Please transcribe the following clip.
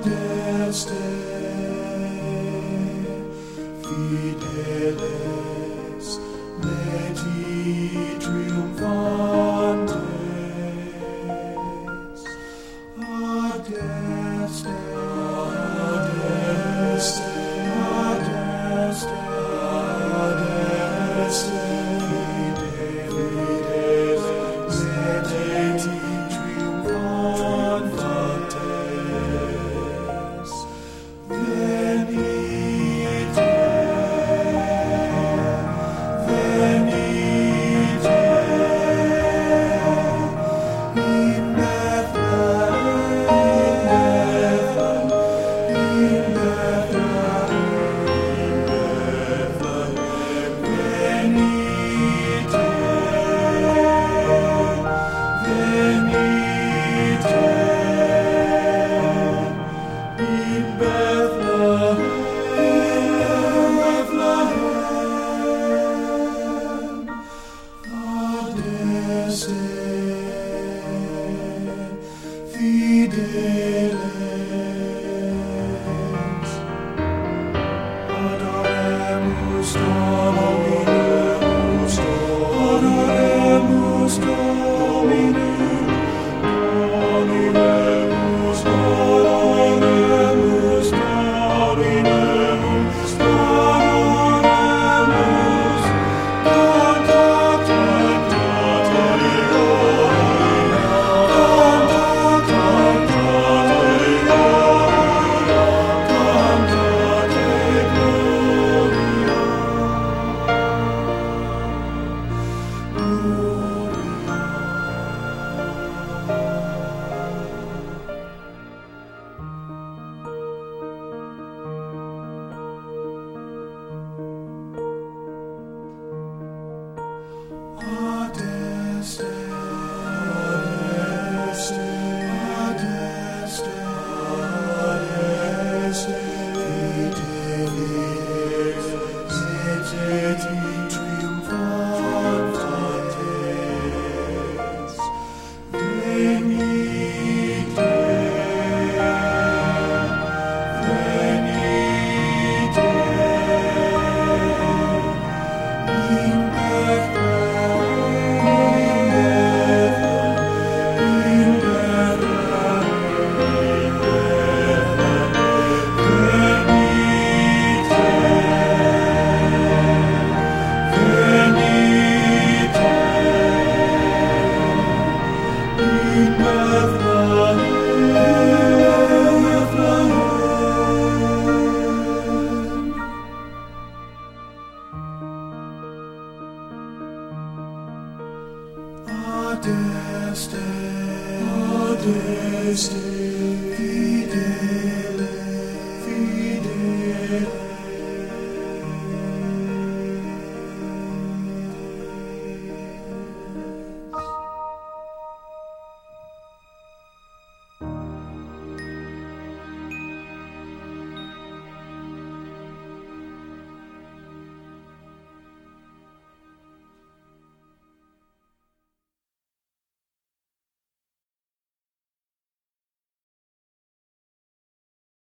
Adeste, Storm, Adoremus, Storm, Adoremus, Adeste, adeste, fidele, fidele.